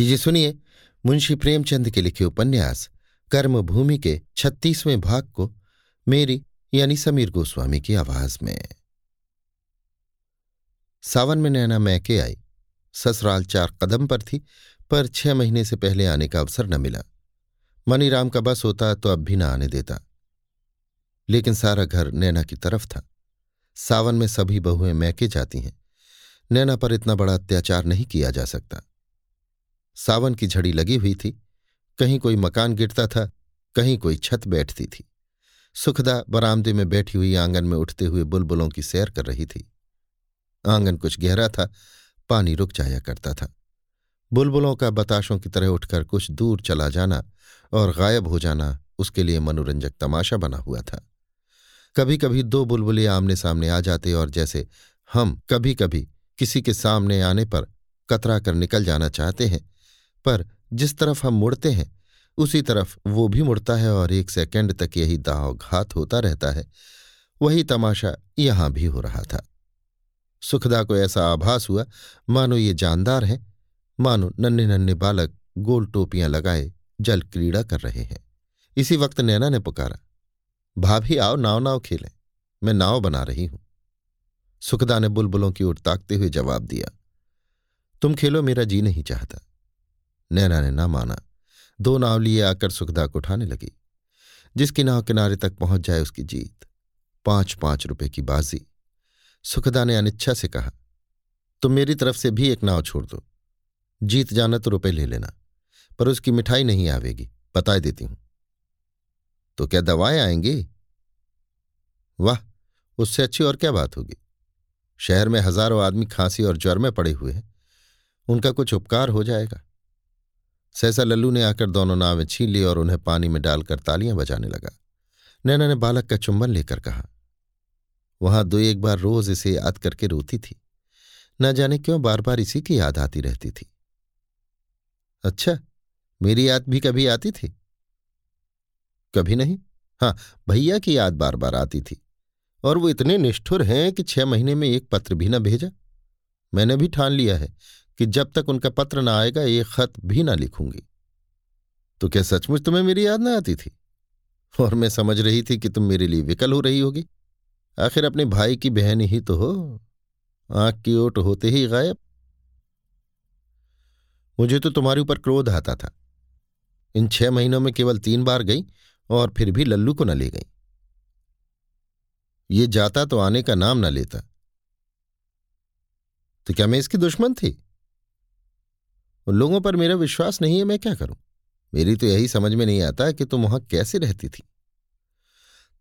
लीजिए, सुनिए, मुंशी प्रेमचंद के लिखे उपन्यास, कर्मभूमि के छत्तीसवें भाग को मेरी यानी समीर गोस्वामी की आवाज़ में। सावन में नैना मैके आई। ससुराल चार कदम पर थी, पर छह महीने से पहले आने का अवसर न मिला। मनीराम का बस होता तो अब भी न आने देता। लेकिन सारा घर नैना की तरफ़ था। सावन में सभी बहुएँ मैके जाती हैं। नैना पर इतना बड़ा अत्याचार नहीं किया जा सकता। सावन की झड़ी लगी हुई थी। कहीं कोई मकान गिरता था, कहीं कोई छत बैठती थी। सुखदा बरामदे में बैठी हुई आँगन में उठते हुए बुलबुलों की सैर कर रही थी। आँगन कुछ गहरा था, पानी रुक जाया करता था। बुलबुलों का बताशों की तरह उठकर कुछ दूर चला जाना और गायब हो जाना उसके लिए मनोरंजक तमाशा बना हुआ था। कभी कभी दो बुलबुले आमने सामने आ जाते और जैसे हम कभी कभी किसी के सामने आने पर कतरा कर निकल जाना चाहते हैं पर जिस तरफ़ हम मुड़ते हैं, उसी तरफ़ वो भी मुड़ता है और एक सेकंड तक यही दाव घात होता रहता है। वही तमाशा यहाँ भी हो रहा था। सुखदा को ऐसा आभास हुआ, मानो ये जानदार है। मानो नन्हे नन्हे बालक गोल टोपियाँ लगाए जल क्रीड़ा कर रहे हैं। इसी वक्त नैना ने पुकारा, भाभी आओ, नाव नाव खेलें, मैं नाव बना रही हूँ। सुखदा ने बुलबुलों की ओर ताकते हुए जवाब दिया, तुम खेलो, मेरा जी नहीं चाहता। नैना ने ना माना। दो नाव लिए आकर सुखदा को उठाने लगी, जिसकी नाव किनारे तक पहुँच जाए उसकी जीत। पाँच पाँच रुपए की बाजी। सुखदा ने अनिच्छा से कहा, तुम मेरी तरफ़ से भी एक नाव छोड़ दो। जीत जाना तो रुपए ले लेना, पर उसकी मिठाई नहीं आवेगी बता देती हूँ। तो क्या दवाएँ आएँगी? वाह, उससे अच्छी और क्या बात होगी? शहर में हज़ारों आदमी खांसी और ज्वर में पड़े हुए हैं। उनका कुछ उपकार हो जाएगा। सहसा लल्लू ने आकर दोनों नावें छीन ली और उन्हें पानी में डालकर तालियाँ बजाने लगा। नैना ने बालक का चुंबन लेकर कहा, वहाँ दो एक बार रोज इसे याद करके रोती थी। न जाने क्यों बार बार इसी की याद आती रहती थी। अच्छा मेरी याद भी कभी आती थी? कभी नहीं। हाँ भैया की याद बार बार आती थी। और वो इतने निष्ठुर हैं कि छह महीने में एक पत्र भी न भेजा। मैंने भी ठान लिया है। कि जब तक उनका पत्र ना आएगा एक खत भी ना लिखूँगी। तो क्या सचमुच तुम्हें मेरी याद ना आती थी? और मैं समझ रही थी कि तुम मेरे लिए विकल हो रही होगी। आखिर अपने भाई की बहन ही तो हो। आँख की ओट होते ही गायब। मुझे तो तुम्हारे ऊपर क्रोध आता था। इन छह महीनों में केवल तीन बार गई और फिर भी लल्लू को न ले गई। ये जाता तो आने का नाम न लेता। तो क्या मैं इसकी दुश्मन थी? लोगों पर मेरा विश्वास नहीं है, मैं क्या करूँ? मेरी तो यही समझ में नहीं आता कि तुम वहाँ कैसे रहती थी।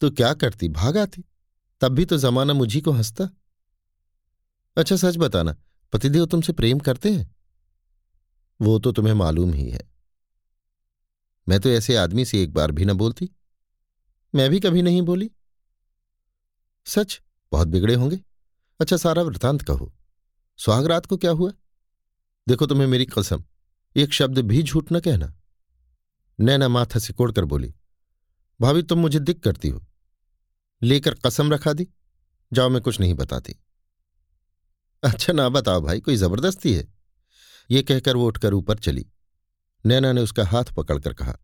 तो क्या करती? भाग आती? तब भी तो जमाना मुझी को हंसता। अच्छा सच बताना, पतिदेव तुमसे प्रेम करते हैं? वो तो तुम्हें मालूम ही है। मैं तो ऐसे आदमी से एक बार भी न बोलती। मैं भी कभी नहीं बोली। सच? बहुत बिगड़े होंगे। अच्छा सारा वृतांत कहो। सुहागरात को क्या हुआ? देखो तुम्हें मेरी कसम, एक शब्द भी झूठ न कहना। नैना माथा सिकोड़कर बोली, भाभी तुम मुझे दिक करती हो। लेकर कसम रखा दी, जाओ मैं कुछ नहीं बताती। अच्छा ना बताओ भाई, कोई ज़बरदस्ती है? ये कहकर वो उठकर ऊपर चली। नैना ने उसका हाथ पकड़कर कहा,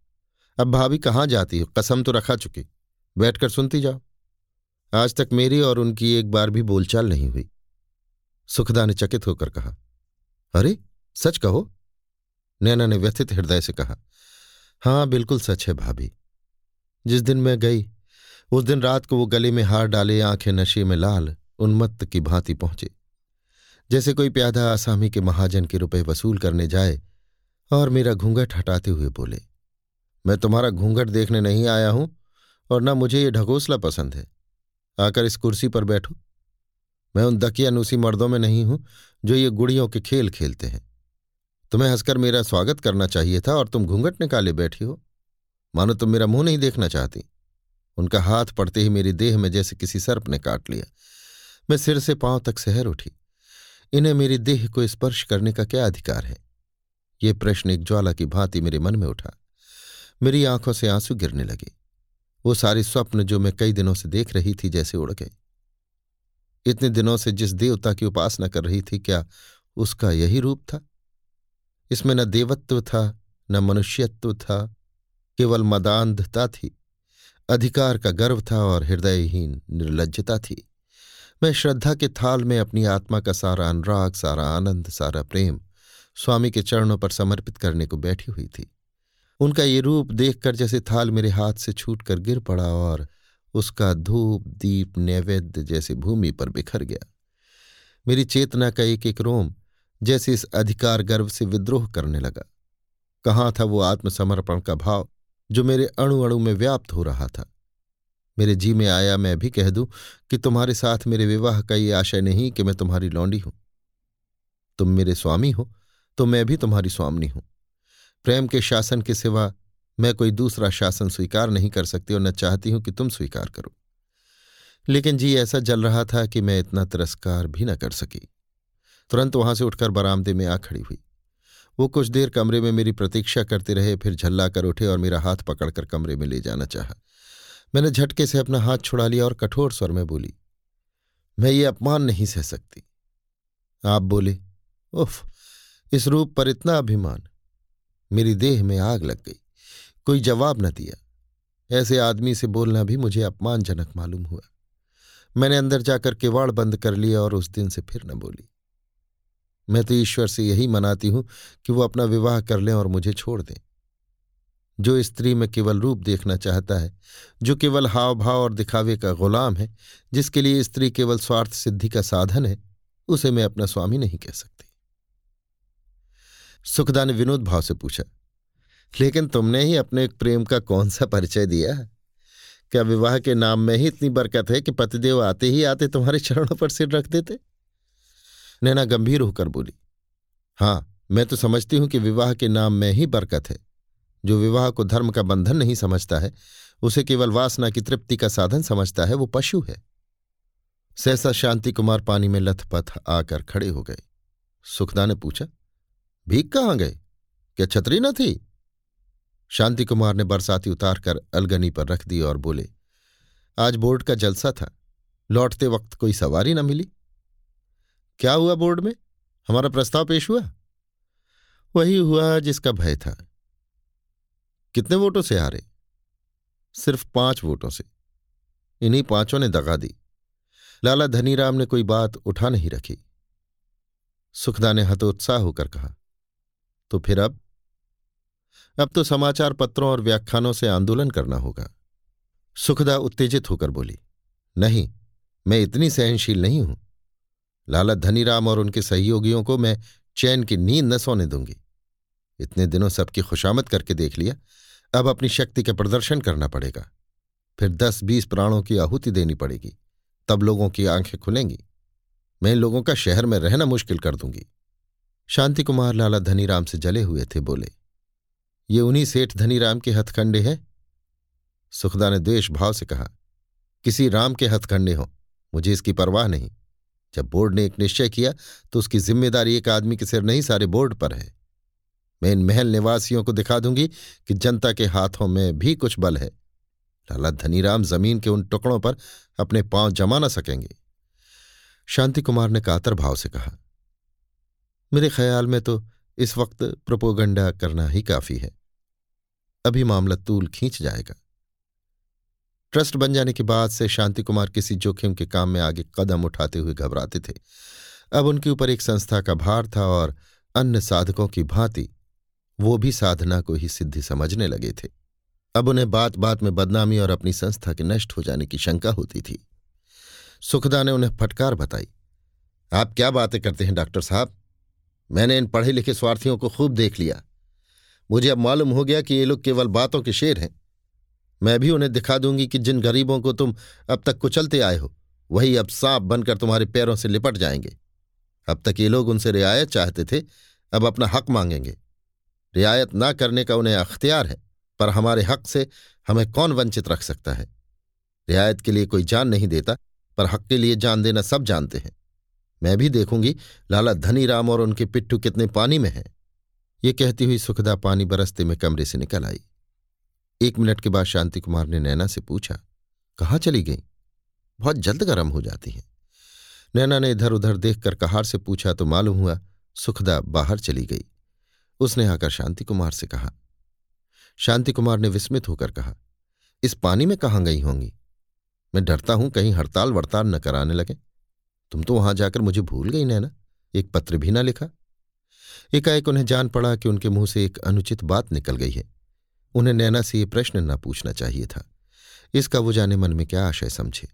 अब भाभी कहाँ जाती हो? कसम तो रखा चुकी, बैठकर सुनती जाओ। आज तक मेरी और उनकी एक बार भी बोलचाल नहीं हुई। सुखदा ने चकित होकर कहा, अरे सच कहो? नैना ने व्यथित हृदय से कहा, हाँ, बिल्कुल सच है भाभी। जिस दिन मैं गई, उस दिन रात को वो गले में हार डाले, आँखें नशे में लाल, उन्मत्त की भांति पहुँचे। जैसे कोई प्यादा आसामी के महाजन के रुपए वसूल करने जाए और मेरा घूंघट हटाते हुए बोले, मैं तुम्हारा घूंघट देखने नहीं आया हूँ और न मुझे ये ढकोसला पसंद है। आकर इस कुर्सी पर बैठो। मैं उन दकियानूसी मर्दों में नहीं हूँ जो ये गुड़ियों के खेल खेलते हैं। तुम्हें हंसकर मेरा स्वागत करना चाहिए था और तुम घूंघट निकाले बैठी हो। मानो तुम मेरा मुँह नहीं देखना चाहती। उनका हाथ पड़ते ही मेरी देह में जैसे किसी सर्प ने काट लिया। मैं सिर से पाँव तक सहर उठी। इन्हें मेरी देह को स्पर्श करने का क्या अधिकार है? ये प्रश्न एक ज्वाला की भांति मेरे मन में उठा। मेरी आँखों से आँसू गिरने लगे। वो सारे स्वप्न जो मैं कई दिनों से देख रही थी जैसे उड़ गए। इतने दिनों से जिस देवता की उपासना कर रही थी, क्या उसका यही रूप था? इसमें न देवत्व था, न मनुष्यत्व था, केवल मदांधता थी। अधिकार का गर्व था और हृदयहीन निर्लजता थी। मैं श्रद्धा के थाल में अपनी आत्मा का सारा अनुराग, सारा आनंद, सारा प्रेम स्वामी के चरणों पर समर्पित करने को बैठी हुई थी। उनका ये रूप देखकर जैसे थाल मेरे हाथ से छूट कर गिर पड़ा और उसका धूप, दीप, नैवेद्य जैसे भूमि पर बिखर गया। मेरी चेतना का एक एक रोम जैसे इस अधिकार गर्व से विद्रोह करने लगा। कहाँ था वो आत्मसमर्पण का भाव जो मेरे अणु अणु में व्याप्त हो रहा था? मेरे जी में आया मैं भी कह दूँ कि तुम्हारे साथ मेरे विवाह का ये आशय नहीं कि मैं तुम्हारी लौंडी हूँ। तुम मेरे स्वामी हो तो मैं भी तुम्हारी स्वामनी हूँ। प्रेम के शासन के सिवा मैं कोई दूसरा शासन स्वीकार नहीं कर सकती और न चाहती हूँ कि तुम स्वीकार करो। लेकिन जी ऐसा जल रहा था कि मैं इतना तिरस्कार भी न कर सकी। तुरंत वहाँ से उठकर बरामदे में आ खड़ी हुई। वो कुछ देर कमरे में मेरी प्रतीक्षा करते रहे, फिर झल्ला कर उठे और मेरा हाथ पकड़कर कमरे में ले जाना चाहा। मैंने झटके से अपना हाथ छुड़ा लिया और कठोर स्वर में बोली, मैं ये अपमान नहीं सह सकती। आप बोले, उफ, इस रूप पर इतना अभिमान। मेरी देह में आग लग गई। कोई जवाब न दिया। ऐसे आदमी से बोलना भी मुझे अपमानजनक मालूम हुआ। मैंने अंदर जाकर किवाड़ बंद कर लिया और उस दिन से फिर न बोली। मैं तो ईश्वर से यही मनाती हूँ कि वो अपना विवाह कर लें और मुझे छोड़ दें। जो स्त्री में केवल रूप देखना चाहता है, जो केवल हाव भाव और दिखावे का गुलाम है, जिसके लिए स्त्री केवल स्वार्थ सिद्धि का साधन है, उसे मैं अपना स्वामी नहीं कह सकती। सुखदा ने विनोद भाव से पूछा, लेकिन तुमने ही अपने प्रेम का कौन सा परिचय दिया क्या विवाह के नाम में ही इतनी बरकत है कि पतिदेव आते ही आते तुम्हारे चरणों पर सिर रख देते? नैना गंभीर होकर बोली, हाँ, मैं तो समझती हूँ कि विवाह के नाम में ही बरकत है। जो विवाह को धर्म का बंधन नहीं समझता है, उसे केवल वासना की तृप्ति का साधन समझता है, वो पशु है। सहसा शांति कुमार पानी में लथपथ आकर खड़े हो गए। सुखदा ने पूछा, भीख कहाँ गए क्या छतरी न थी? शांति कुमार ने बरसाती उतार कर अलगनी पर रख दी और बोले, आज बोर्ड का जलसा था। लौटते वक्त कोई सवारी न मिली। क्या हुआ बोर्ड में? हमारा प्रस्ताव पेश हुआ? वही हुआ जिसका भय था। कितने वोटों से हारे? सिर्फ़ पाँच वोटों से। इन्हीं पाँचों ने दगा दी। लाला धनीराम ने कोई बात उठा नहीं रखी। सुखदा ने हतोत्साह होकर कहा तो फिर अब? अब तो समाचार पत्रों और व्याख्यानों से आंदोलन करना होगा। सुखदा उत्तेजित होकर बोली, नहीं, मैं इतनी सहनशील नहीं हूँ। लाला धनीराम और उनके सहयोगियों को मैं चैन की नींद न सोने दूँगी। इतने दिनों सबकी खुशामद करके देख लिया। अब अपनी शक्ति का प्रदर्शन करना पड़ेगा। फिर दस बीस प्राणों की आहुति देनी पड़ेगी। तब लोगों की आँखें खुलेंगी। मैं लोगों का शहर में रहना मुश्किल कर दूँगी। शांति कुमार लाला धनीराम से जले हुए थे, बोले, ये उन्हीं सेठ धनीराम के हथकंडे हैं? सुखदा ने द्वेष भाव से कहा, किसी राम के हथकंडे हो, मुझे इसकी परवाह नहीं। जब बोर्ड ने एक निश्चय किया तो उसकी ज़िम्मेदारी एक आदमी के सिर नहीं, सारे बोर्ड पर है। मैं इन महल निवासियों को दिखा दूँगी कि जनता के हाथों में भी कुछ बल है। लाला धनीराम ज़मीन के उन टुकड़ों पर अपने पाँव जमा न सकेंगे। शांति कुमार ने कातर भाव से कहा, मेरे ख्याल में तो इस वक्त प्रोपोगंडा करना ही काफ़ी है। अभी मामला तूल खींच जाएगा। ट्रस्ट बन जाने के बाद से शांति कुमार किसी जोखिम के काम में आगे कदम उठाते हुए घबराते थे। अब उनके ऊपर एक संस्था का भार था और अन्य साधकों की भांति वो भी साधना को ही सिद्धि समझने लगे थे। अब उन्हें बात बात में बदनामी और अपनी संस्था के नष्ट हो जाने की शंका होती थी। सुखदा ने उन्हें फटकार बताई, आप क्या बातें करते हैं, डॉक्टर साहब? मैंने इन पढ़े लिखे स्वार्थियों को खूब देख लिया। मुझे अब मालूम हो गया कि ये लोग केवल बातों के शेर हैं। मैं भी उन्हें दिखा दूँगी कि जिन गरीबों को तुम अब तक कुचलते आए हो, वही अब सांप बनकर तुम्हारे पैरों से लिपट जाएँगे। अब तक ये लोग उनसे रियायत चाहते थे, अब अपना हक मांगेंगे। रियायत ना करने का उन्हें अख्तियार है, पर हमारे हक से हमें कौन वंचित रख सकता है? रियायत के लिए कोई जान नहीं देता, पर हक के लिए जान देना सब जानते हैं। मैं भी देखूँगी, लाला धनी राम और उनके पिट्ठू कितने पानी में हैं। ये कहती हुई सुखदा पानी बरसते में कमरे से निकल आई। एक मिनट के बाद शांति कुमार ने नैना से पूछा, कहाँ चली गई? बहुत जल्द गर्म हो जाती है। नैना ने इधर उधर देखकर कहार से पूछा तो मालूम हुआ सुखदा बाहर चली गई? उसने आकर शांति कुमार से कहा। शांति कुमार ने विस्मित होकर कहा, इस पानी में कहाँ गई होंगी? मैं डरता हूँ कहीं हड़ताल वड़ताल न कराने लगे। तुम तो वहाँ जाकर मुझे भूल गई नैना, एक पत्र भी ना लिखा? एकाएक उन्हें जान पड़ा कि उनके मुँह से एक अनुचित बात निकल गई है। उन्हें नैना से ये प्रश्न न पूछना चाहिए था। इसका वो जाने मन में क्या आशय समझे।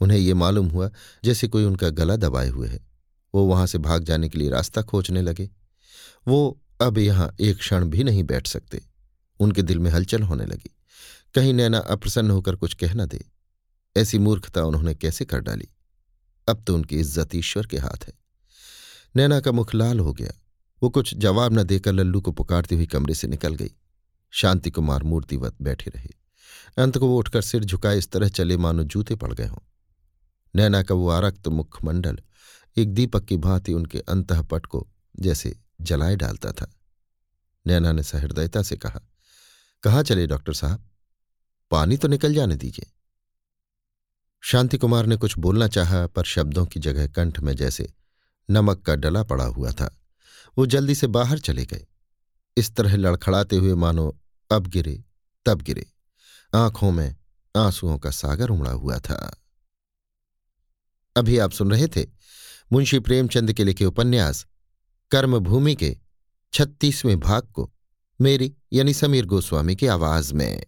उन्हें ये मालूम हुआ जैसे कोई उनका गला दबाए हुए है। वो वहाँ से भाग जाने के लिए रास्ता खोजने लगे। वो अब यहाँ एक क्षण भी नहीं बैठ सकते। उनके दिल में हलचल होने लगी। कहीं नैना अप्रसन्न होकर कुछ कह न दे। ऐसी मूर्खता उन्होंने कैसे कर डाली? अब तो उनकी इज़्ज़त ईश्वर के हाथ है। नैना का मुख लाल हो गया। वो कुछ जवाब न देकर लल्लू को पुकारती हुई कमरे से निकल गई। शांति कुमार मूर्तिवत बैठे रहे। अंत को वो उठकर सिर झुकाए इस तरह चले मानो जूते पड़ गए हों। नैना का वो आरक्त मुखमंडल, एक दीपक की भांति उनके अंतपट को जैसे जलाए डालता था। नैना ने सहृदयता से कहा, कहाँ चले डॉक्टर साहब? पानी तो निकल जाने दीजिए। शांति कुमार ने कुछ बोलना चाहा, पर शब्दों की जगह कंठ में जैसे नमक का डला पड़ा हुआ था। वो जल्दी से बाहर चले गए। इस तरह लड़खड़ाते हुए मानो अब गिरे, तब गिरे। आँखों में आंसुओं का सागर उमड़ा हुआ था। अभी आप सुन रहे थे मुंशी प्रेमचंद के लिखे उपन्यास, कर्मभूमि के छत्तीसवें भाग को, मेरी यानी समीर गोस्वामी की आवाज़ में।